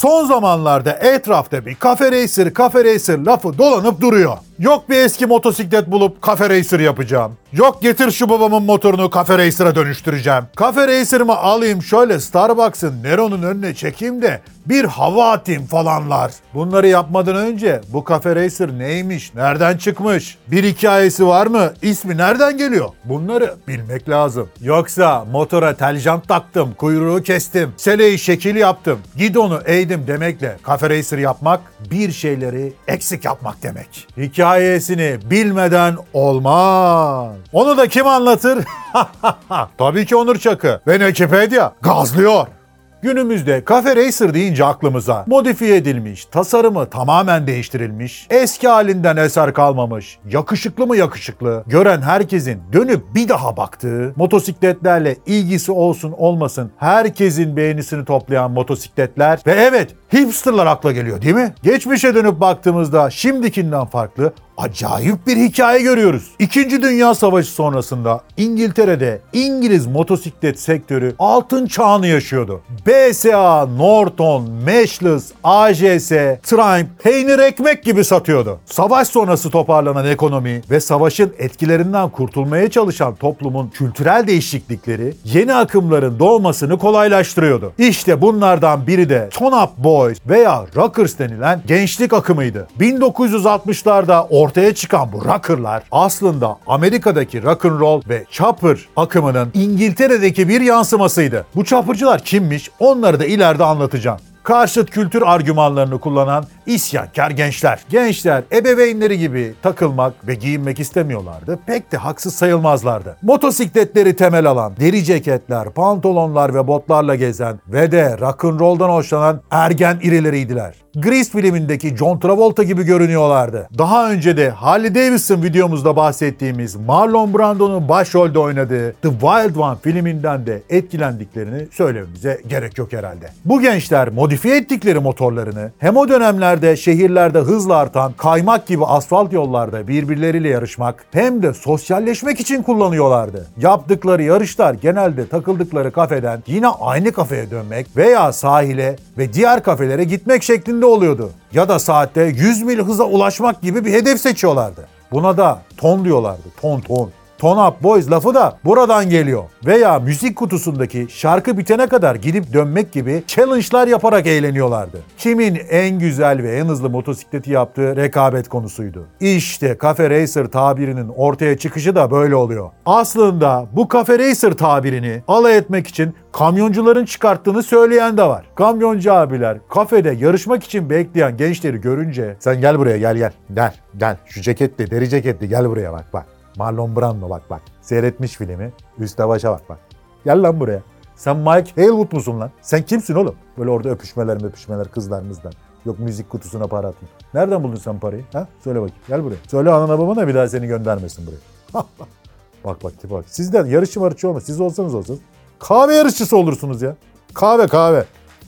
Son zamanlarda etrafta bir kafe racer, kafe racer lafı dolanıp duruyor. Yok bir eski motosiklet bulup kafe racer yapacağım. Yok getir şu babamın motorunu kafe racer'a dönüştüreceğim. Kafe racer'ımı alayım şöyle Starbucks'ın Nero'nun önüne çekeyim de bir hava atayım falanlar. Bunları yapmadan önce bu kafe racer neymiş, nereden çıkmış, bir hikayesi var mı, ismi nereden geliyor? Bunları bilmek lazım. Yoksa motora tel jant taktım, kuyruğu kestim, seleyi şekil yaptım, gidonu eğdim demekle kafe racer yapmak bir şeyleri eksik yapmak demek. Hikayesini bilmeden olmaz. Onu da kim anlatır? Tabii ki Onur Çakı ve Wikipedia gazlıyor. Günümüzde Cafe Racer deyince aklımıza modifiye edilmiş, tasarımı tamamen değiştirilmiş, eski halinden eser kalmamış, yakışıklı mı yakışıklı, gören herkesin dönüp bir daha baktığı, motosikletlerle ilgisi olsun olmasın herkesin beğenisini toplayan motosikletler ve evet hipsterlar akla geliyor değil mi? Geçmişe dönüp baktığımızda şimdikinden farklı acayip bir hikaye görüyoruz. İkinci Dünya Savaşı sonrasında İngiltere'de İngiliz motosiklet sektörü altın çağını yaşıyordu. BSA, Norton, Meshless, AJS, Triumph peynir ekmek gibi satıyordu. Savaş sonrası toparlanan ekonomi ve savaşın etkilerinden kurtulmaya çalışan toplumun kültürel değişiklikleri yeni akımların doğmasını kolaylaştırıyordu. İşte bunlardan biri de Tone Up Boys veya Rockers denilen gençlik akımıydı. 1960'larda ortaya çıkan bu rockerlar aslında Amerika'daki rock and roll ve chopper akımının İngiltere'deki bir yansımasıydı. Bu choppercılar kimmiş? Onları da ileride anlatacağım karşıt kültür argümanlarını kullanan isyankar gençler. Gençler ebeveynleri gibi takılmak ve giyinmek istemiyorlardı. Pek de haksız sayılmazlardı. Motosikletleri temel alan, deri ceketler, pantolonlar ve botlarla gezen ve de rock'n'roll'dan hoşlanan ergen irileriydiler. Grease filmindeki John Travolta gibi görünüyorlardı. Daha önce de Harley Davidson videomuzda bahsettiğimiz Marlon Brando'nun başrolde oynadığı The Wild One filminden de etkilendiklerini söylememize gerek yok herhalde. Bu gençler modifiye ettikleri motorlarını hem o dönemlerde şehirlerde hızla artan kaymak gibi asfalt yollarda birbirleriyle yarışmak hem de sosyalleşmek için kullanıyorlardı. Yaptıkları yarışlar genelde takıldıkları kafeden yine aynı kafeye dönmek veya sahile ve diğer kafelere gitmek şeklinde oluyordu. Ya da saatte 100 mil hıza ulaşmak gibi bir hedef seçiyorlardı. Buna da ton diyorlardı. Ton ton. Tone Up Boys lafı da buradan geliyor. Veya müzik kutusundaki şarkı bitene kadar gidip dönmek gibi challenge'lar yaparak eğleniyorlardı. Kimin en güzel ve en hızlı motosikleti yaptığı rekabet konusuydu. İşte Cafe Racer tabirinin ortaya çıkışı da böyle oluyor. Aslında bu Cafe Racer tabirini alay etmek için kamyoncuların çıkarttığını söyleyen de var. Kamyoncu abiler kafede yarışmak için bekleyen gençleri görünce sen gel buraya gel gel gel gel şu ceketli deri ceketli gel buraya bak bak. Marlon Brando bak bak. Seyretmiş filmi. Üste başa bak bak. Gel lan buraya. Sen Mike Haywood musun lan? Sen kimsin oğlum? Böyle orada öpüşmeler öpüşmeler kızlarımızdan. Yok müzik kutusuna para atayım. Nereden buldun sen parayı? Ha? Söyle bakayım. Gel buraya. Söyle anana babana bir daha seni göndermesin buraya. bak bak tipe bak. Sizden yarışçı marışçı olmaz. Siz olsanız olsanız. Kahve yarışçısı olursunuz ya. Kahve kahve.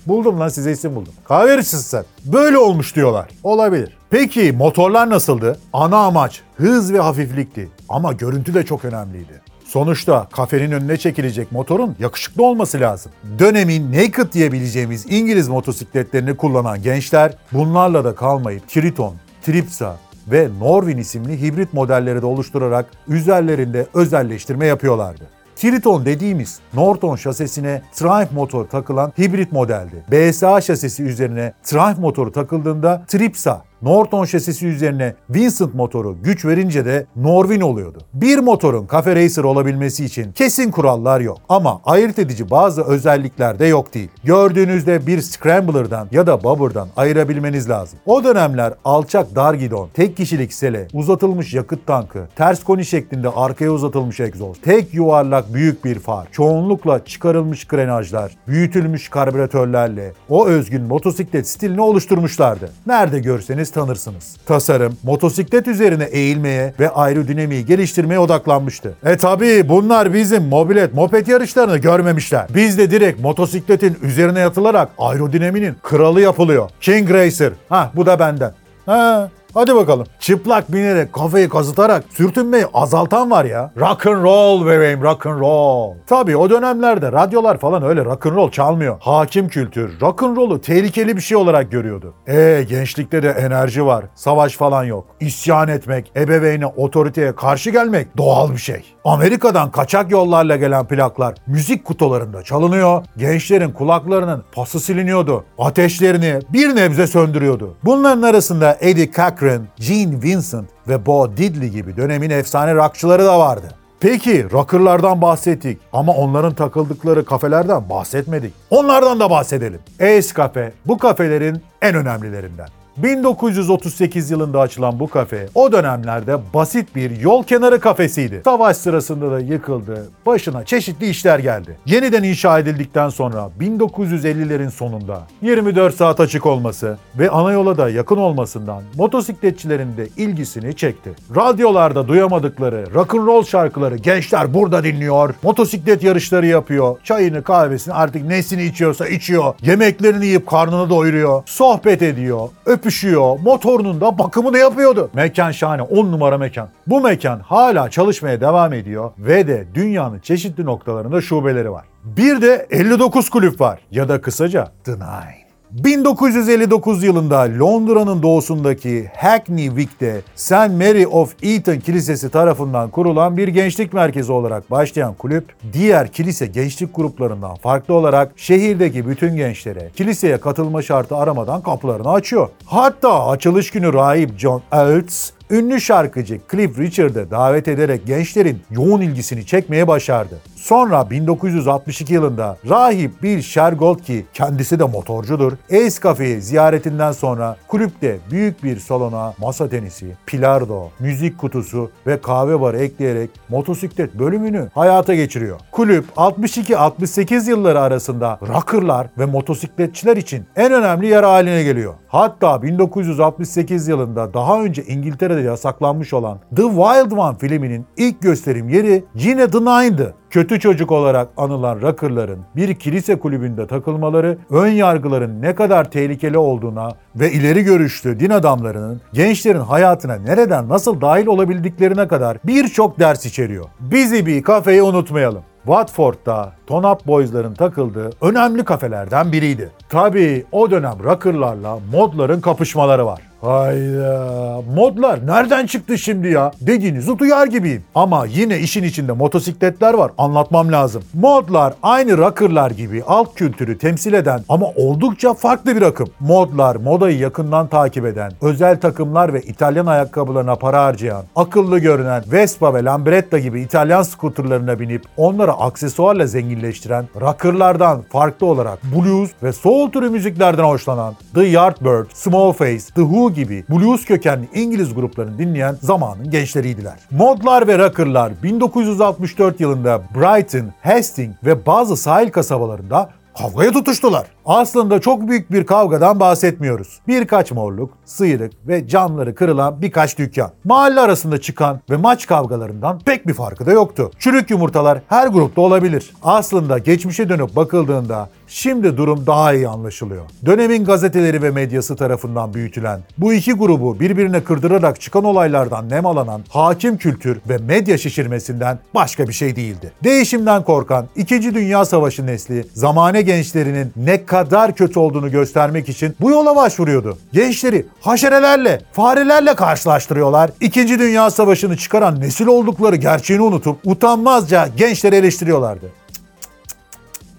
Buldum lan size isim buldum. Kahve yarışçısı sen. Böyle olmuş diyorlar. Olabilir. Peki motorlar nasıldı? Ana amaç hız ve hafiflikti. Ama görüntü de çok önemliydi. Sonuçta kafenin önüne çekilecek motorun yakışıklı olması lazım. Dönemin naked diyebileceğimiz İngiliz motosikletlerini kullanan gençler bunlarla da kalmayıp Triton, Tripsa ve Norvin isimli hibrit modelleri de oluşturarak üzerlerinde özelleştirme yapıyorlardı. Triton dediğimiz Norton şasisine Triumph motor takılan hibrit modeldi. BSA şasisi üzerine Triumph motoru takıldığında Tripsa Norton şasisi üzerine Vincent motoru güç verince de Norvin oluyordu. Bir motorun Cafe Racer olabilmesi için kesin kurallar yok. Ama ayırt edici bazı özellikler de yok değil. Gördüğünüzde bir Scrambler'dan ya da Bobber'dan ayırabilmeniz lazım. O dönemler alçak dar gidon, tek kişilik sele, uzatılmış yakıt tankı, ters koni şeklinde arkaya uzatılmış egzoz, tek yuvarlak büyük bir far, çoğunlukla çıkarılmış grenajlar, büyütülmüş karbüratörlerle o özgün motosiklet stilini oluşturmuşlardı. Nerede görseniz tanırsınız. Tasarım, motosiklet üzerine eğilmeye ve aerodinamiği geliştirmeye odaklanmıştı. E tabi bunlar bizim mobilet, moped yarışlarını görmemişler. Bizde direkt motosikletin üzerine yatılarak aerodinaminin kralı yapılıyor. King Racer. Ha bu da benden. Ha Hadi bakalım. Çıplak binerek kafayı kazıtarak sürtünmeyi azaltan var ya. Rock and roll bebeğim rock and roll. Tabii o dönemlerde radyolar falan öyle rock and roll çalmıyor. Hakim kültür rock and roll'u tehlikeli bir şey olarak görüyordu. E gençlikte de enerji var. Savaş falan yok. İsyan etmek, ebeveyne, otoriteye karşı gelmek doğal bir şey. Amerika'dan kaçak yollarla gelen plaklar müzik kutularında çalınıyor. Gençlerin kulaklarının pası siliniyordu. Ateşlerini bir nebze söndürüyordu. Bunların arasında Eddie Cochran, Gene Vincent ve Bo Diddley gibi dönemin efsane rockçıları da vardı. Peki rockerlardan bahsettik ama onların takıldıkları kafelerden bahsetmedik. Onlardan da bahsedelim. Ace Cafe bu kafelerin en önemlilerinden. 1938 yılında açılan bu kafe o dönemlerde basit bir yol kenarı kafesiydi. Savaş sırasında da yıkıldı. Başına çeşitli işler geldi. Yeniden inşa edildikten sonra 1950'lerin sonunda 24 saat açık olması ve ana yola da yakın olmasından motosikletçilerin de ilgisini çekti. Radyolarda duyamadıkları rock'n'roll şarkıları gençler burada dinliyor. Motosiklet yarışları yapıyor. Çayını kahvesini artık nesini içiyorsa içiyor. Yemeklerini yiyip karnını doyuruyor. Sohbet ediyor. Öpüşüyor. Motorunun da bakımını yapıyordu. Mekan şahane. 10 numara mekan. Bu mekan hala çalışmaya devam ediyor ve de dünyanın çeşitli noktalarında şubeleri var. Bir de 59 kulüp var ya da kısaca The Nine. 1959 yılında Londra'nın doğusundaki Hackney Wick'te St. Mary of Eton Kilisesi tarafından kurulan bir gençlik merkezi olarak başlayan kulüp, diğer kilise gençlik gruplarından farklı olarak şehirdeki bütün gençlere kiliseye katılma şartı aramadan kapılarını açıyor. Hatta açılış günü rahip John Oates ünlü şarkıcı Cliff Richard'ı davet ederek gençlerin yoğun ilgisini çekmeye başardı. Sonra 1962 yılında rahip Bill Shergold ki kendisi de motorcudur, Ace Cafe'yi ziyaretinden sonra kulüpte büyük bir salona masa tenisi, pilardo, müzik kutusu ve kahve barı ekleyerek motosiklet bölümünü hayata geçiriyor. Kulüp 62-68 yılları arasında rockerlar ve motosikletçiler için en önemli yer haline geliyor. Hatta 1968 yılında daha önce İngiltere'de yasaklanmış olan The Wild One filminin ilk gösterim yeri yine The Nine'dı. Kötü çocuk olarak anılan rockerların bir kilise kulübünde takılmaları ön yargıların ne kadar tehlikeli olduğuna ve ileri görüşlü din adamlarının gençlerin hayatına nereden nasıl dahil olabildiklerine kadar birçok ders içeriyor. Bizi bir kafeyi unutmayalım. Watford'da Tonap Boys'ların takıldığı önemli kafelerden biriydi. Tabii o dönem rockerlarla modların kapışmaları var. Hayda. Modlar nereden çıktı şimdi ya? Dediğinizi duyar gibiyim. Ama yine işin içinde motosikletler var. Anlatmam lazım. Modlar aynı rockerlar gibi alt kültürü temsil eden ama oldukça farklı bir akım. Modlar modayı yakından takip eden, özel takımlar ve İtalyan ayakkabılarına para harcayan, akıllı görünen Vespa ve Lambretta gibi İtalyan skuterlarına binip onları aksesuarla zenginleştiren rockerlardan farklı olarak blues ve soul türü müziklerden hoşlanan The Yardbirds, Smallface, The Who gibi blues kökenli İngiliz gruplarını dinleyen zamanın gençleriydiler. Modlar ve rockerlar 1964 yılında Brighton, Hastings ve bazı sahil kasabalarında kavgaya tutuştular. Aslında çok büyük bir kavgadan bahsetmiyoruz. Birkaç morluk, sıyrık ve camları kırılan birkaç dükkan. Mahalle arasında çıkan ve maç kavgalarından pek bir farkı da yoktu. Çürük yumurtalar her grupta olabilir. Aslında geçmişe dönüp bakıldığında şimdi durum daha iyi anlaşılıyor. Dönemin gazeteleri ve medyası tarafından büyütülen, bu iki grubu birbirine kırdırarak çıkan olaylardan nemalanan hakim kültür ve medya şişirmesinden başka bir şey değildi. Değişimden korkan 2. Dünya Savaşı nesli zamane gençlerinin ne kadar kötü olduğunu göstermek için bu yola başvuruyordu. Gençleri haşerelerle, farelerle karşılaştırıyorlar. İkinci Dünya Savaşı'nı çıkaran nesil oldukları gerçeğini unutup utanmazca gençleri eleştiriyorlardı.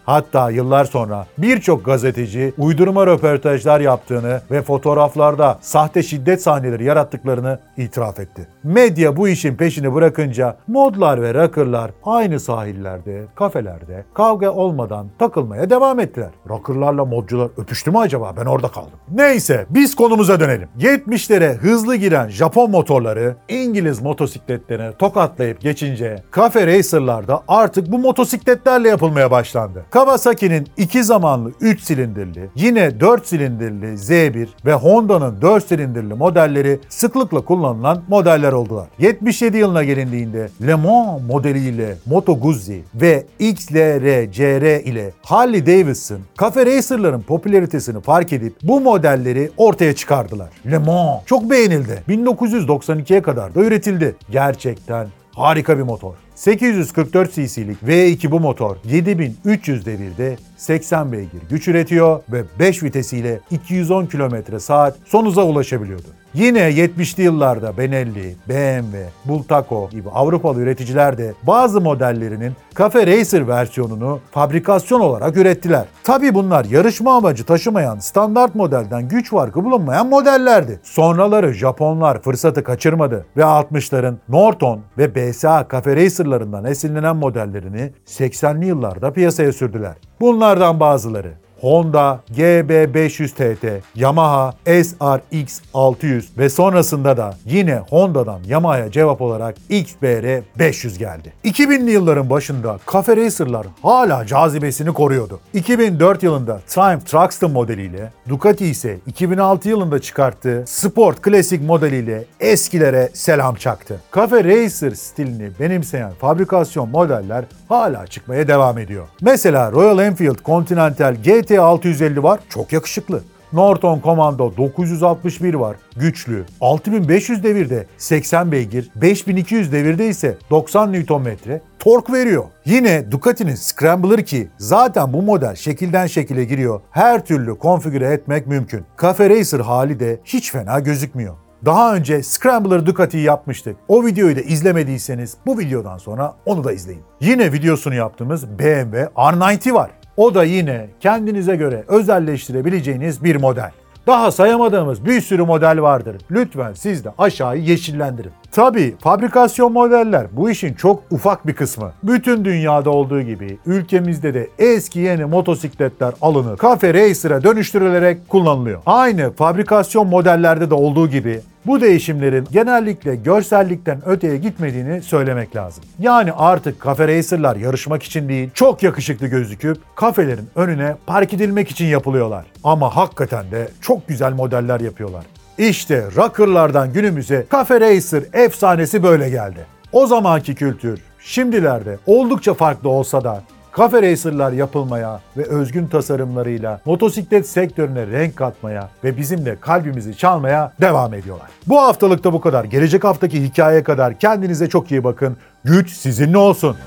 Hatta yıllar sonra birçok gazeteci uydurma röportajlar yaptığını ve fotoğraflarda sahte şiddet sahneleri yarattıklarını itiraf etti. Medya bu işin peşini bırakınca modlar ve rockerlar aynı sahillerde, kafelerde kavga olmadan takılmaya devam ettiler. Rockerlarla modcular öpüştü mü acaba? Ben orada kaldım. Neyse biz konumuza dönelim. 70'lere hızlı giren Japon motorları İngiliz motosikletlerine tokatlayıp geçince kafe racerlarda artık bu motosikletlerle yapılmaya başlandı. Kawasaki'nin 2 zamanlı 3 silindirli, yine 4 silindirli Z1 ve Honda'nın 4 silindirli modelleri sıklıkla kullanılan modeller oldular. 77 yılına gelindiğinde Le Mans modeliyle Moto Guzzi ve XLR CR ile Harley Davidson Cafe Racer'ların popülaritesini fark edip bu modelleri ortaya çıkardılar. Le Mans çok beğenildi. 1992'ye kadar da üretildi. Gerçekten harika bir motor. 844 cc'lik V2 bu motor 7300 devirde 80 beygir güç üretiyor ve 5 vitesiyle 210 km saat son hıza ulaşabiliyordu. Yine 70'li yıllarda Benelli, BMW, Bultaco gibi Avrupalı üreticiler de bazı modellerinin Cafe Racer versiyonunu fabrikasyon olarak ürettiler. Tabi bunlar yarışma amacı taşımayan standart modelden güç farkı bulunmayan modellerdi. Sonraları Japonlar fırsatı kaçırmadı ve 60'ların Norton ve BSA Cafe Racer'larından esinlenen modellerini 80'li yıllarda piyasaya sürdüler. Bunlardan bazıları Honda GB500 TT, Yamaha SRX 600 ve sonrasında da yine Honda'dan Yamaha'ya cevap olarak XBR 500 geldi. 2000'li yılların başında Cafe Racer'lar hala cazibesini koruyordu. 2004 yılında Triumph Truxton modeliyle, Ducati ise 2006 yılında çıkarttığı Sport Classic modeliyle eskilere selam çaktı. Cafe Racer stilini benimseyen fabrikasyon modeller hala çıkmaya devam ediyor. Mesela Royal Enfield Continental GT 650 var, çok yakışıklı. Norton Commando 961 var, güçlü. 6500 devirde 80 beygir, 5200 devirde ise 90 Nm tork veriyor. Yine Ducati'nin Scrambler ki zaten bu model şekilden şekile giriyor. Her türlü konfigüre etmek mümkün. Cafe Racer hali de hiç fena gözükmüyor. Daha önce Scrambler Ducati'yi yapmıştık. O videoyu da izlemediyseniz bu videodan sonra onu da izleyin. Yine videosunu yaptığımız BMW R90 var. O da yine kendinize göre özelleştirebileceğiniz bir model. Daha sayamadığımız bir sürü model vardır. Lütfen siz de aşağıyı yeşillendirin. Tabii fabrikasyon modeller bu işin çok ufak bir kısmı. Bütün dünyada olduğu gibi ülkemizde de eski yeni motosikletler alınıp Cafe Racer'a dönüştürülerek kullanılıyor. Aynı fabrikasyon modellerde de olduğu gibi bu değişimlerin genellikle görsellikten öteye gitmediğini söylemek lazım. Yani artık kafe racerlar yarışmak için değil, çok yakışıklı gözüküp kafelerin önüne park edilmek için yapılıyorlar. Ama hakikaten de çok güzel modeller yapıyorlar. İşte rockerlardan günümüze Cafe Racer efsanesi böyle geldi. O zamanki kültür şimdilerde oldukça farklı olsa da Cafe Racer'lar yapılmaya ve özgün tasarımlarıyla motosiklet sektörüne renk katmaya ve bizim de kalbimizi çalmaya devam ediyorlar. Bu haftalıkta bu kadar. Gelecek haftaki hikayeye kadar kendinize çok iyi bakın. Güç sizinle olsun.